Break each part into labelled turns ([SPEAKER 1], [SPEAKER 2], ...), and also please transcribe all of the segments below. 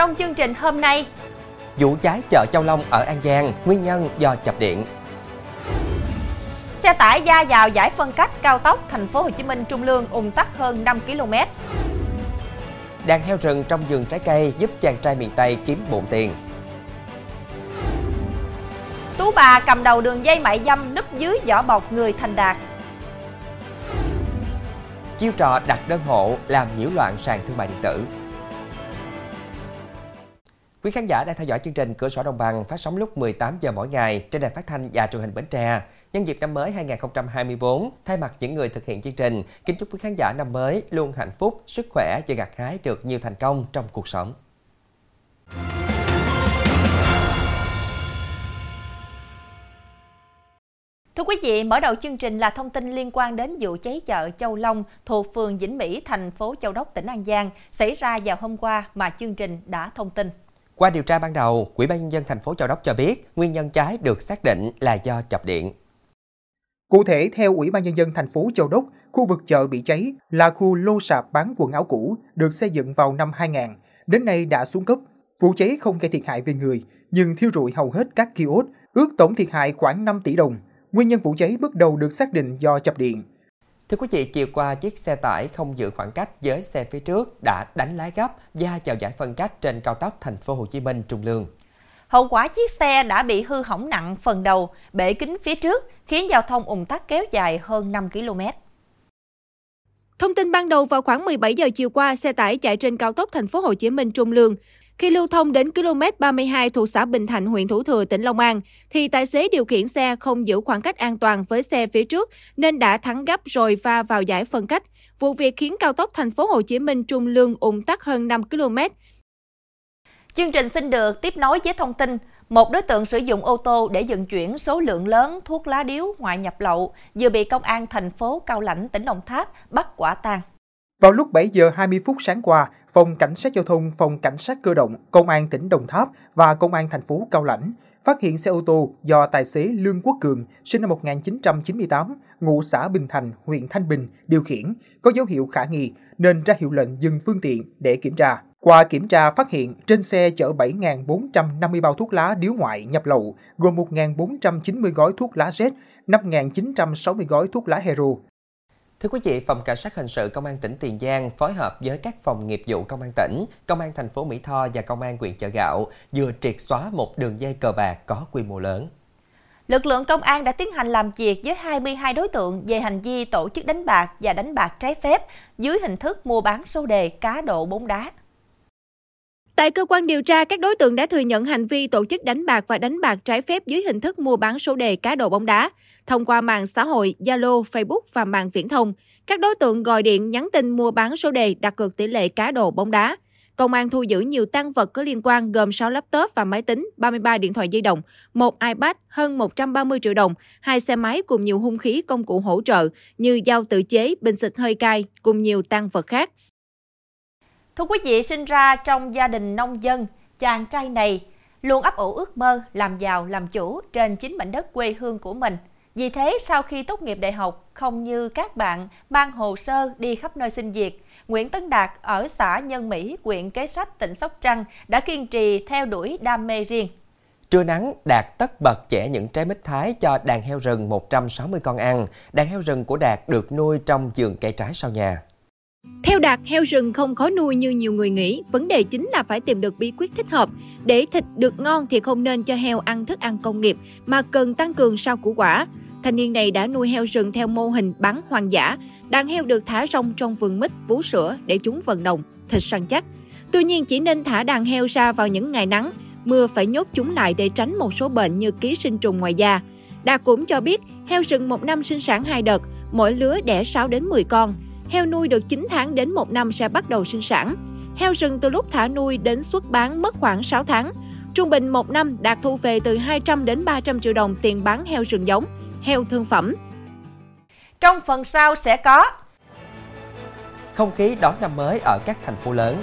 [SPEAKER 1] Trong chương trình hôm nay,
[SPEAKER 2] vụ cháy chợ Châu Long ở An Giang, nguyên nhân do chập điện.
[SPEAKER 1] Xe tải gia vào giải phân cách cao tốc thành phố Hồ Chí Minh Trung Lương ùn tắc hơn 5 km.
[SPEAKER 2] Đàn heo rừng trong vườn trái cây giúp chàng trai miền Tây kiếm bộn tiền.
[SPEAKER 1] Tú bà cầm đầu đường dây mại dâm núp dưới vỏ bọc người thành đạt.
[SPEAKER 2] Chiêu trò đặt đơn hộ làm nhiễu loạn sàn thương mại điện tử. Quý khán giả đang theo dõi chương trình Cửa sổ Đồng bằng phát sóng lúc 18 giờ mỗi ngày trên đài phát thanh và truyền hình Bến Tre. Nhân dịp năm mới 2024, thay mặt những người thực hiện chương trình, kính chúc quý khán giả năm mới luôn hạnh phúc, sức khỏe và gặt hái được nhiều thành công trong cuộc sống.
[SPEAKER 1] Thưa quý vị, mở đầu chương trình là thông tin liên quan đến vụ cháy chợ Châu Long thuộc phường Vĩnh Mỹ, thành phố Châu Đốc, tỉnh An Giang xảy ra vào hôm qua mà chương trình đã thông tin.
[SPEAKER 2] Qua điều tra ban đầu, Ủy ban nhân dân thành phố Châu Đốc cho biết nguyên nhân cháy được xác định là do chập điện.
[SPEAKER 3] Cụ thể, theo Ủy ban nhân dân thành phố Châu Đốc, khu vực chợ bị cháy là khu lô sạp bán quần áo cũ được xây dựng vào năm 2000, đến nay đã xuống cấp. Vụ cháy không gây thiệt hại về người, nhưng thiêu rụi hầu hết các kiosk, ước tổng thiệt hại khoảng 5 tỷ đồng. Nguyên nhân vụ cháy bước đầu được xác định do chập điện.
[SPEAKER 2] Thưa quý vị, chiều qua chiếc xe tải không giữ khoảng cách với xe phía trước đã đánh lái gấp và chào giải phân cách trên cao tốc thành phố Hồ Chí Minh Trung Lương.
[SPEAKER 1] Hậu quả chiếc xe đã bị hư hỏng nặng phần đầu, bể kính phía trước, khiến giao thông ủng tắc kéo dài hơn 5 km.
[SPEAKER 4] Thông tin ban đầu vào khoảng 17 giờ chiều qua, xe tải chạy trên cao tốc thành phố Hồ Chí Minh Trung Lương. Khi lưu thông đến km 32 thuộc xã Bình Thạnh, huyện Thủ Thừa, tỉnh Long An, thì tài xế điều khiển xe không giữ khoảng cách an toàn với xe phía trước nên đã thắng gấp rồi va vào giải phân cách. Vụ việc khiến cao tốc thành phố Hồ Chí Minh Trung Lương ùn tắc hơn 5 km.
[SPEAKER 1] Chương trình xin được tiếp nối với thông tin một đối tượng sử dụng ô tô để vận chuyển số lượng lớn thuốc lá điếu ngoại nhập lậu vừa bị công an thành phố Cao Lãnh, tỉnh Đồng Tháp bắt quả tang.
[SPEAKER 3] Vào lúc 7 giờ 20 phút sáng qua, Phòng Cảnh sát Giao thông, Phòng Cảnh sát Cơ động, Công an tỉnh Đồng Tháp và Công an thành phố Cao Lãnh phát hiện xe ô tô do tài xế Lương Quốc Cường, sinh năm 1998, ngụ xã Bình Thành, huyện Thanh Bình, điều khiển, có dấu hiệu khả nghi nên ra hiệu lệnh dừng phương tiện để kiểm tra. Qua kiểm tra phát hiện trên xe chở 7.450 bao thuốc lá điếu ngoại nhập lậu, gồm 1.490 gói thuốc lá Z, 5.960 gói thuốc lá hero.
[SPEAKER 2] Thưa quý vị, Phòng Cảnh sát Hình sự Công an tỉnh Tiền Giang phối hợp với các phòng nghiệp vụ Công an tỉnh, Công an thành phố Mỹ Tho và Công an huyện Chợ Gạo vừa triệt xóa một đường dây cờ bạc có quy mô lớn.
[SPEAKER 1] Lực lượng công an đã tiến hành làm việc với 22 đối tượng về hành vi tổ chức đánh bạc và đánh bạc trái phép dưới hình thức mua bán số đề cá độ bóng đá.
[SPEAKER 4] Tại cơ quan điều tra, các đối tượng đã thừa nhận hành vi tổ chức đánh bạc và đánh bạc trái phép dưới hình thức mua bán số đề cá độ bóng đá thông qua mạng xã hội, Zalo, Facebook và mạng viễn thông. Các đối tượng gọi điện nhắn tin mua bán số đề đặt cược tỷ lệ cá độ bóng đá. Công an thu giữ nhiều tăng vật có liên quan gồm 6 laptop và máy tính, 33 điện thoại di động, một iPad, hơn 130 triệu đồng, hai xe máy cùng nhiều hung khí công cụ hỗ trợ như dao tự chế, bình xịt hơi cay cùng nhiều tăng vật khác.
[SPEAKER 1] Thưa quý vị, sinh ra trong gia đình nông dân, chàng trai này luôn ấp ủ ước mơ làm giàu làm chủ trên chính mảnh đất quê hương của mình. Vì thế, sau khi tốt nghiệp đại học, không như các bạn mang hồ sơ đi khắp nơi xin việc, Nguyễn Tấn Đạt ở xã Nhân Mỹ, huyện Kế Sách, tỉnh Sóc Trăng đã kiên trì theo đuổi đam mê riêng.
[SPEAKER 2] Trưa nắng, Đạt tất bật chẻ những trái mít thái cho đàn heo rừng 160 con ăn. Đàn heo rừng của Đạt được nuôi trong vườn cây trái sau nhà.
[SPEAKER 4] Theo Đạt, heo rừng không khó nuôi như nhiều người nghĩ, vấn đề chính là phải tìm được bí quyết thích hợp. Để thịt được ngon thì không nên cho heo ăn thức ăn công nghiệp, mà cần tăng cường rau củ quả. Thanh niên này đã nuôi heo rừng theo mô hình bắn hoang dã. Đàn heo được thả rong trong vườn mít, vú sữa để chúng vận động, thịt săn chắc. Tuy nhiên chỉ nên thả đàn heo ra vào những ngày nắng, mưa phải nhốt chúng lại để tránh một số bệnh như ký sinh trùng ngoài da. Đạt cũng cho biết, heo rừng một năm sinh sản hai đợt, mỗi lứa đẻ 6 đến 10 con. Heo nuôi được 9 tháng đến 1 năm sẽ bắt đầu sinh sản. Heo rừng từ lúc thả nuôi đến xuất bán mất khoảng 6 tháng. Trung bình một năm đạt thu về từ 200 đến 300 triệu đồng tiền bán heo rừng giống, heo thương phẩm.
[SPEAKER 1] Trong phần sau sẽ có
[SPEAKER 2] Không khí đón năm mới ở các thành phố lớn.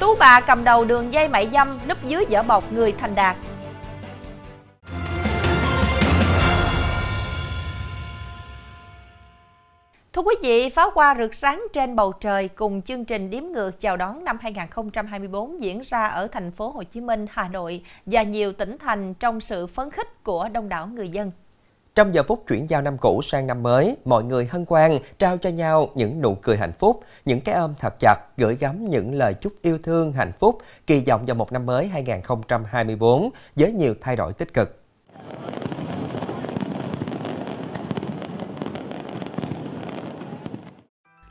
[SPEAKER 1] Tú bà cầm đầu đường dây mại dâm núp dưới vỏ bọc người thành đạt. Thưa quý vị, pháo hoa rực sáng trên bầu trời cùng chương trình điếm ngược chào đón năm 2024 diễn ra ở thành phố Hồ Chí Minh, Hà Nội và nhiều tỉnh thành trong sự phấn khích của đông đảo người dân.
[SPEAKER 2] Trong giờ phút chuyển giao năm cũ sang năm mới, mọi người hân hoan trao cho nhau những nụ cười hạnh phúc, những cái ôm thật chặt, gửi gắm những lời chúc yêu thương hạnh phúc, kỳ vọng vào một năm mới 2024 với nhiều thay đổi tích cực.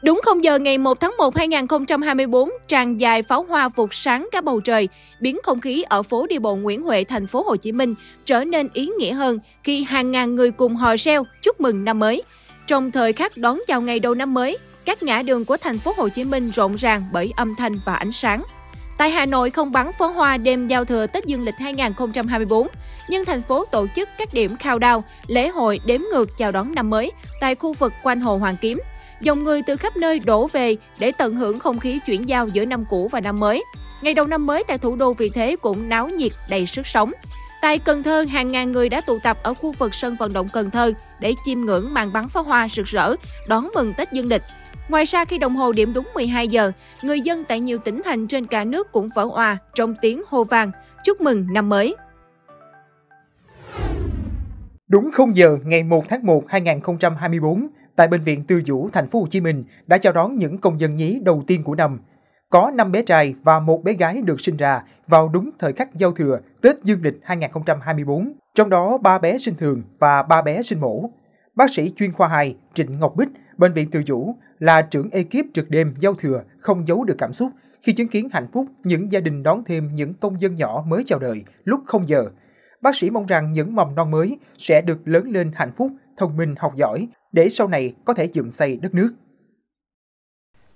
[SPEAKER 4] Đúng không giờ ngày 1 tháng 1 2024, tràn dài pháo hoa vụt sáng cả bầu trời, biến không khí ở phố đi bộ Nguyễn Huệ, thành phố Hồ Chí Minh trở nên ý nghĩa hơn khi hàng ngàn người cùng hò reo chúc mừng năm mới. Trong thời khắc đón chào ngày đầu năm mới, các ngã đường của thành phố Hồ Chí Minh rộn ràng bởi âm thanh và ánh sáng. Tại Hà Nội không bắn pháo hoa đêm giao thừa Tết Dương lịch 2024, nhưng thành phố tổ chức các điểm countdown, lễ hội đếm ngược chào đón năm mới tại khu vực quanh Hồ Hoàn Kiếm – dòng người từ khắp nơi đổ về để tận hưởng không khí chuyển giao giữa năm cũ và năm mới. Ngày đầu năm mới tại thủ đô vì thế cũng náo nhiệt đầy sức sống. Tại Cần Thơ, hàng ngàn người đã tụ tập ở khu vực sân vận động Cần Thơ để chiêm ngưỡng màn bắn pháo hoa rực rỡ, đón mừng Tết Dương lịch. Ngoài ra, khi đồng hồ điểm đúng 12 giờ, người dân tại nhiều tỉnh thành trên cả nước cũng vỡ òa trong tiếng hô vang chúc mừng năm mới.
[SPEAKER 3] Đúng 0 giờ ngày 1 tháng 1 2024, tại bệnh viện Tư Dũ, thành phố Hồ Chí Minh đã chào đón những công dân nhí đầu tiên của năm. Có 5 bé trai và một bé gái được sinh ra vào đúng thời khắc giao thừa Tết Dương lịch 2024, trong đó 3 bé sinh thường và 3 bé sinh mổ. Bác sĩ chuyên khoa 2 Trịnh Ngọc Bích, bệnh viện Từ Dũ là trưởng ekip trực đêm giao thừa không giấu được cảm xúc khi chứng kiến hạnh phúc những gia đình đón thêm những công dân nhỏ mới chào đời lúc 0 giờ. Bác sĩ mong rằng những mầm non mới sẽ được lớn lên hạnh phúc, thông minh, học giỏi để sau này có thể dựng xây đất nước.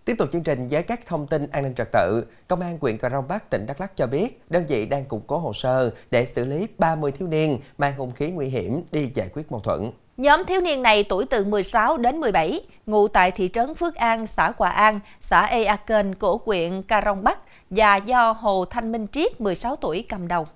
[SPEAKER 2] Tiếp tục chương trình với các thông tin an ninh trật tự, Công an huyện Cà Rông Bắc, tỉnh Đắk Lắk cho biết đơn vị đang củng cố hồ sơ để xử lý 30 thiếu niên mang hung khí nguy hiểm đi giải quyết mâu thuẫn.
[SPEAKER 1] Nhóm thiếu niên này tuổi từ 16 đến 17, ngụ tại thị trấn Phước An, xã Hòa An, xã Ea Kênh của huyện Cà Rông Bắc và do Hồ Thanh Minh Triết, 16 tuổi cầm đầu.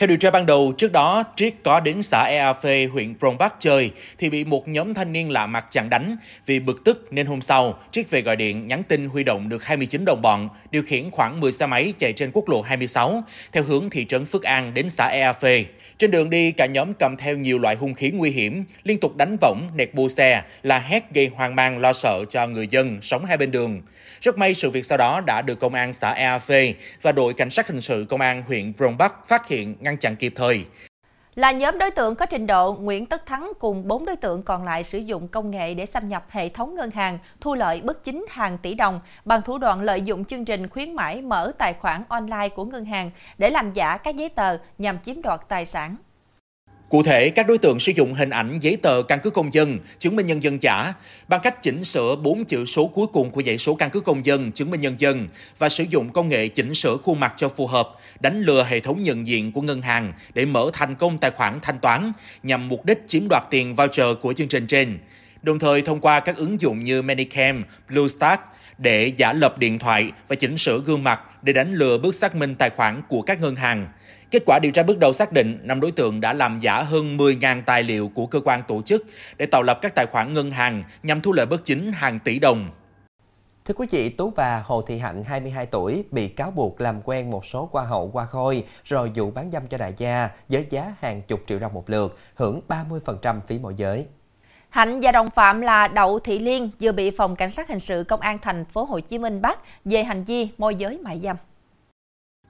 [SPEAKER 5] Theo điều tra ban đầu, trước đó Triết có đến xã Ea Phê, huyện Prong Bắc chơi thì bị một nhóm thanh niên lạ mặt chặn đánh. Vì bực tức nên hôm sau, Triết về gọi điện nhắn tin huy động được 29 đồng bọn, điều khiển khoảng 10 xe máy chạy trên quốc lộ 26 theo hướng thị trấn Phước An đến xã Ea Phê. Trên đường đi, cả nhóm cầm theo nhiều loại hung khí nguy hiểm, liên tục đánh võng, nẹt bô xe, la hét gây hoang mang lo sợ cho người dân sống hai bên đường. Rất may sự việc sau đó đã được công an xã Ea Phê và đội cảnh sát hình sự công an huyện Prong Bắc phát hiện ngăn chặn kịp thời.
[SPEAKER 1] Là nhóm đối tượng có trình độ, Nguyễn Tất Thắng cùng 4 đối tượng còn lại sử dụng công nghệ để xâm nhập hệ thống ngân hàng, thu lợi bất chính hàng tỷ đồng bằng thủ đoạn lợi dụng chương trình khuyến mãi mở tài khoản online của ngân hàng để làm giả các giấy tờ nhằm chiếm đoạt tài sản.
[SPEAKER 5] Cụ thể, các đối tượng sử dụng hình ảnh giấy tờ căn cứ công dân, chứng minh nhân dân giả bằng cách chỉnh sửa 4 chữ số cuối cùng của dãy số căn cứ công dân, chứng minh nhân dân và sử dụng công nghệ chỉnh sửa khuôn mặt cho phù hợp, đánh lừa hệ thống nhận diện của ngân hàng để mở thành công tài khoản thanh toán nhằm mục đích chiếm đoạt tiền voucher của chương trình trên. Đồng thời thông qua các ứng dụng như Manicam, BlueStack để giả lập điện thoại và chỉnh sửa gương mặt để đánh lừa bước xác minh tài khoản của các ngân hàng. Kết quả điều tra bước đầu xác định, năm đối tượng đã làm giả hơn 10.000 tài liệu của cơ quan tổ chức để tạo lập các tài khoản ngân hàng nhằm thu lợi bất chính hàng tỷ đồng.
[SPEAKER 2] Thưa quý vị, Tú bà Hồ Thị Hạnh, 22 tuổi, bị cáo buộc làm quen một số qua hậu qua khôi rồi dụ bán dâm cho đại gia với giá hàng chục triệu đồng một lượt, hưởng 30% phí môi giới.
[SPEAKER 1] Hạnh và đồng phạm là Đậu Thị Liên vừa bị phòng cảnh sát hình sự công an thành phố Hồ Chí Minh bắt về hành vi môi giới mại dâm.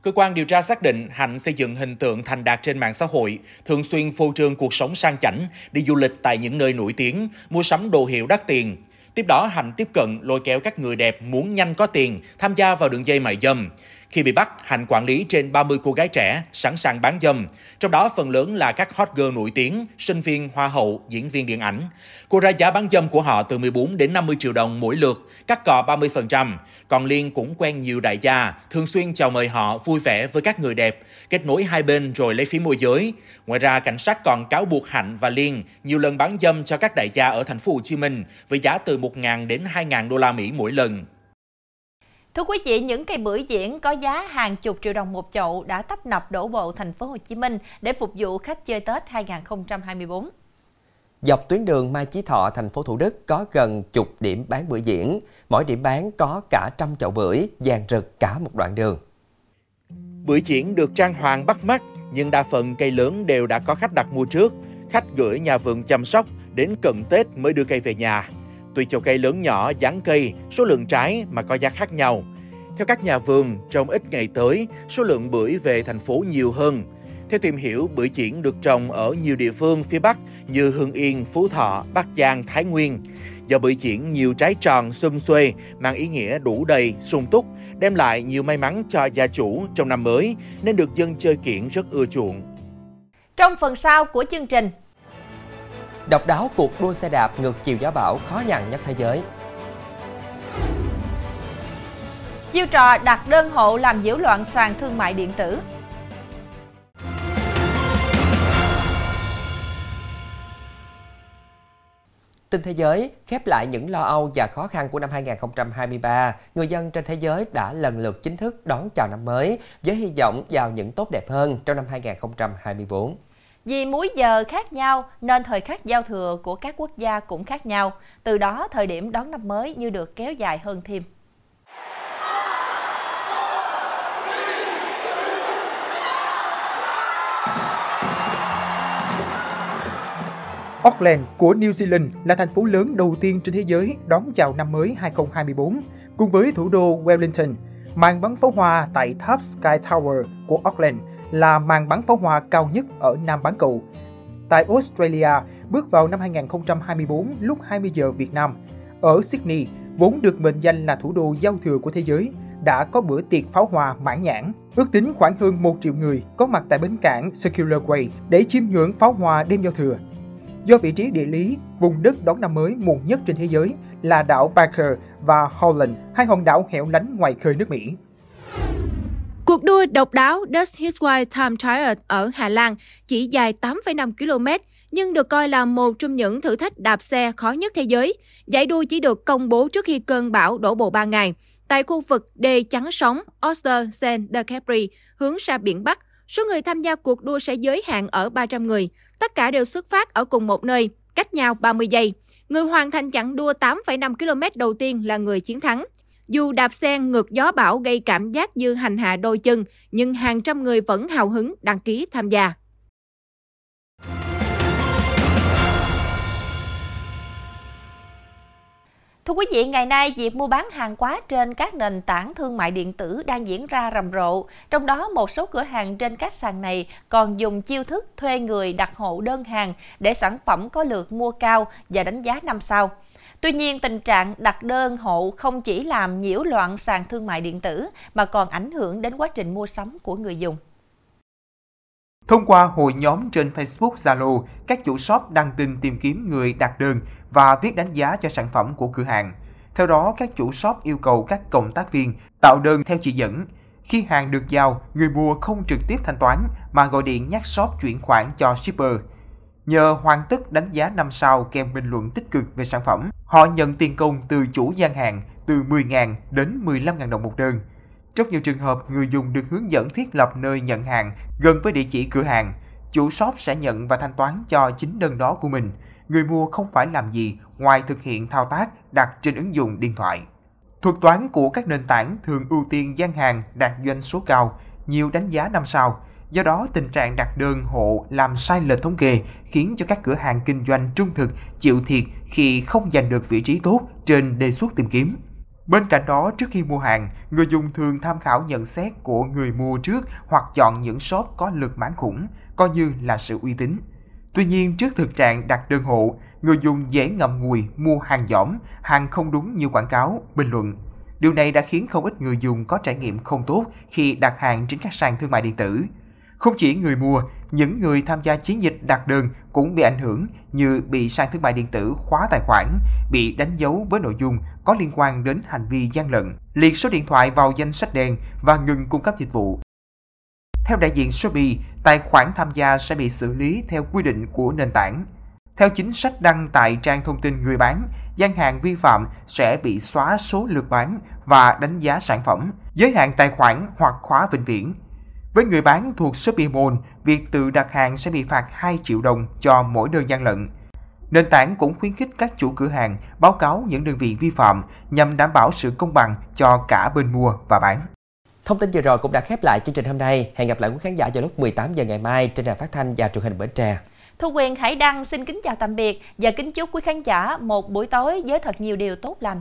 [SPEAKER 5] Cơ quan điều tra xác định Hạnh xây dựng hình tượng thành đạt trên mạng xã hội, thường xuyên phô trương cuộc sống sang chảnh, đi du lịch tại những nơi nổi tiếng, mua sắm đồ hiệu đắt tiền. Tiếp đó Hạnh tiếp cận lôi kéo các người đẹp muốn nhanh có tiền tham gia vào đường dây mại dâm. Khi bị bắt, Hạnh quản lý trên 30 cô gái trẻ sẵn sàng bán dâm, trong đó phần lớn là các hot girl nổi tiếng, sinh viên, hoa hậu, diễn viên điện ảnh. Cô ra giá bán dâm của họ từ 14 đến 50 triệu đồng mỗi lượt, cắt cò 30%. Còn Liên cũng quen nhiều đại gia, thường xuyên chào mời họ vui vẻ với các người đẹp, kết nối hai bên rồi lấy phí môi giới. Ngoài ra, cảnh sát còn cáo buộc Hạnh và Liên nhiều lần bán dâm cho các đại gia ở thành phố Hồ Chí Minh với giá từ 1.000 đến 2.000 đô la Mỹ mỗi lần.
[SPEAKER 1] Thưa quý vị, những cây bưởi diễn có giá hàng chục triệu đồng một chậu đã tấp nập đổ bộ thành phố Hồ Chí Minh để phục vụ khách chơi Tết 2024.
[SPEAKER 2] Dọc tuyến đường Mai Chí Thọ, thành phố Thủ Đức có gần chục điểm bán bưởi diễn. Mỗi điểm bán có cả trăm chậu bưởi, dàn rực cả một đoạn đường.
[SPEAKER 5] Bưởi diễn được trang hoàng bắt mắt, nhưng đa phần cây lớn đều đã có khách đặt mua trước. Khách gửi nhà vườn chăm sóc, đến cận Tết mới đưa cây về nhà. Tùy chậu cây lớn nhỏ, dáng cây, số lượng trái mà có giá khác nhau. Theo các nhà vườn, trong ít ngày tới, số lượng bưởi về thành phố nhiều hơn. Theo tìm hiểu, bưởi diễn được trồng ở nhiều địa phương phía Bắc như Hưng Yên, Phú Thọ, Bắc Giang, Thái Nguyên. Do bưởi diễn nhiều trái tròn, xum xuê, mang ý nghĩa đủ đầy, sung túc, đem lại nhiều may mắn cho gia chủ trong năm mới, nên được dân chơi kiển rất ưa chuộng.
[SPEAKER 1] Trong phần sau của chương trình,
[SPEAKER 2] Độc đáo cuộc đua xe đạp ngược chiều gió bão khó nhằn nhất thế giới.
[SPEAKER 1] chiêu trò đặt đơn hộ làm nhiễu loạn sàn thương mại điện tử.
[SPEAKER 2] Tin thế giới, khép lại những lo âu và khó khăn của năm 2023, người dân trên thế giới đã lần lượt chính thức đón chào năm mới với hy vọng vào những tốt đẹp hơn trong năm 2024.
[SPEAKER 1] Vì múi giờ khác nhau nên thời khắc giao thừa của các quốc gia cũng khác nhau, từ đó thời điểm đón năm mới như được kéo dài hơn thêm.
[SPEAKER 3] Auckland của New Zealand là thành phố lớn đầu tiên trên thế giới đón chào năm mới 2024, cùng với thủ đô Wellington. Màn bắn pháo hoa tại Tháp Sky Tower của Auckland là màn bắn pháo hoa cao nhất ở Nam bán cầu. Tại Australia, bước vào năm 2024 lúc 20 giờ Việt Nam. Ở Sydney, vốn được mệnh danh là thủ đô giao thừa của thế giới, đã có bữa tiệc pháo hoa mãn nhãn. Ước tính khoảng hơn 1 triệu người có mặt tại bến cảng Circular Quay để chiêm ngưỡng pháo hoa đêm giao thừa. Do vị trí địa lý, vùng đất đón năm mới muộn nhất trên thế giới là đảo Barker và Holland, hai hòn đảo hẻo lánh ngoài khơi nước Mỹ.
[SPEAKER 4] Cuộc đua độc đáo Dutch Hitchway Time Trial ở Hà Lan chỉ dài 8,5 km, nhưng được coi là một trong những thử thách đạp xe khó nhất thế giới. Giải đua chỉ được công bố trước khi cơn bão đổ bộ 3 ngày. Tại khu vực đê chắn sóng Oster Saint de Capri, hướng ra biển Bắc, số người tham gia cuộc đua sẽ giới hạn ở 300 người. Tất cả đều xuất phát ở cùng một nơi, cách nhau 30 giây. Người hoàn thành chặng đua 8,5 km đầu tiên là người chiến thắng. Dù đạp xe ngược gió bão gây cảm giác như hành hạ đôi chân, nhưng hàng trăm người vẫn hào hứng đăng ký tham gia.
[SPEAKER 1] Thưa quý vị, ngày nay việc mua bán hàng hóa trên các nền tảng thương mại điện tử đang diễn ra rầm rộ. Trong đó, một số cửa hàng trên các sàn này còn dùng chiêu thức thuê người đặt hộ đơn hàng để sản phẩm có lượt mua cao và đánh giá năm sao. Tuy nhiên, tình trạng đặt đơn hộ không chỉ làm nhiễu loạn sàn thương mại điện tử mà còn ảnh hưởng đến quá trình mua sắm của người dùng.
[SPEAKER 3] Thông qua hội nhóm trên Facebook Zalo, các chủ shop đăng tin tìm kiếm người đặt đơn và viết đánh giá cho sản phẩm của cửa hàng. Theo đó, các chủ shop yêu cầu các cộng tác viên tạo đơn theo chỉ dẫn. Khi hàng được giao, người mua không trực tiếp thanh toán mà gọi điện nhắc shop chuyển khoản cho shipper. Nhờ hoàn tất đánh giá 5 sao kèm bình luận tích cực về sản phẩm, họ nhận tiền công từ chủ gian hàng từ 10.000 đến 15.000 đồng một đơn. Trong nhiều trường hợp, người dùng được hướng dẫn thiết lập nơi nhận hàng gần với địa chỉ cửa hàng. Chủ shop sẽ nhận và thanh toán cho chính đơn đó của mình. Người mua không phải làm gì ngoài thực hiện thao tác đặt trên ứng dụng điện thoại. Thuật toán của các nền tảng thường ưu tiên gian hàng đạt doanh số cao, nhiều đánh giá năm sao. Do đó, tình trạng đặt đơn hộ làm sai lệch thống kê khiến cho các cửa hàng kinh doanh trung thực chịu thiệt khi không giành được vị trí tốt trên đề xuất tìm kiếm. Bên cạnh đó, trước khi mua hàng, người dùng thường tham khảo nhận xét của người mua trước hoặc chọn những shop có lực bán khủng, coi như là sự uy tín. Tuy nhiên, trước thực trạng đặt đơn hộ, người dùng dễ ngậm ngùi mua hàng giỏm, hàng không đúng như quảng cáo, bình luận. Điều này đã khiến không ít người dùng có trải nghiệm không tốt khi đặt hàng trên các sàn thương mại điện tử. Không chỉ người mua, những người tham gia chiến dịch đặt đơn cũng bị ảnh hưởng như bị sàn thương mại điện tử khóa tài khoản, bị đánh dấu với nội dung có liên quan đến hành vi gian lận, liệt số điện thoại vào danh sách đen và ngừng cung cấp dịch vụ. Theo đại diện Shopee, tài khoản tham gia sẽ bị xử lý theo quy định của nền tảng. Theo chính sách đăng tại trang thông tin người bán, gian hàng vi phạm sẽ bị xóa số lượt bán và đánh giá sản phẩm, giới hạn tài khoản hoặc khóa vĩnh viễn. Với người bán thuộc Shopee Mall, việc tự đặt hàng sẽ bị phạt 2 triệu đồng cho mỗi đơn gian lận. Nền tảng cũng khuyến khích các chủ cửa hàng báo cáo những đơn vị vi phạm nhằm đảm bảo sự công bằng cho cả bên mua và bán.
[SPEAKER 2] Thông tin vừa rồi cũng đã khép lại chương trình hôm nay. Hẹn gặp lại quý khán giả vào lúc 18 giờ ngày mai trên đài phát thanh và truyền hình Bến Tre.
[SPEAKER 1] Thu Quyền Hải Đăng xin kính chào tạm biệt và kính chúc quý khán giả một buổi tối với thật nhiều điều tốt lành.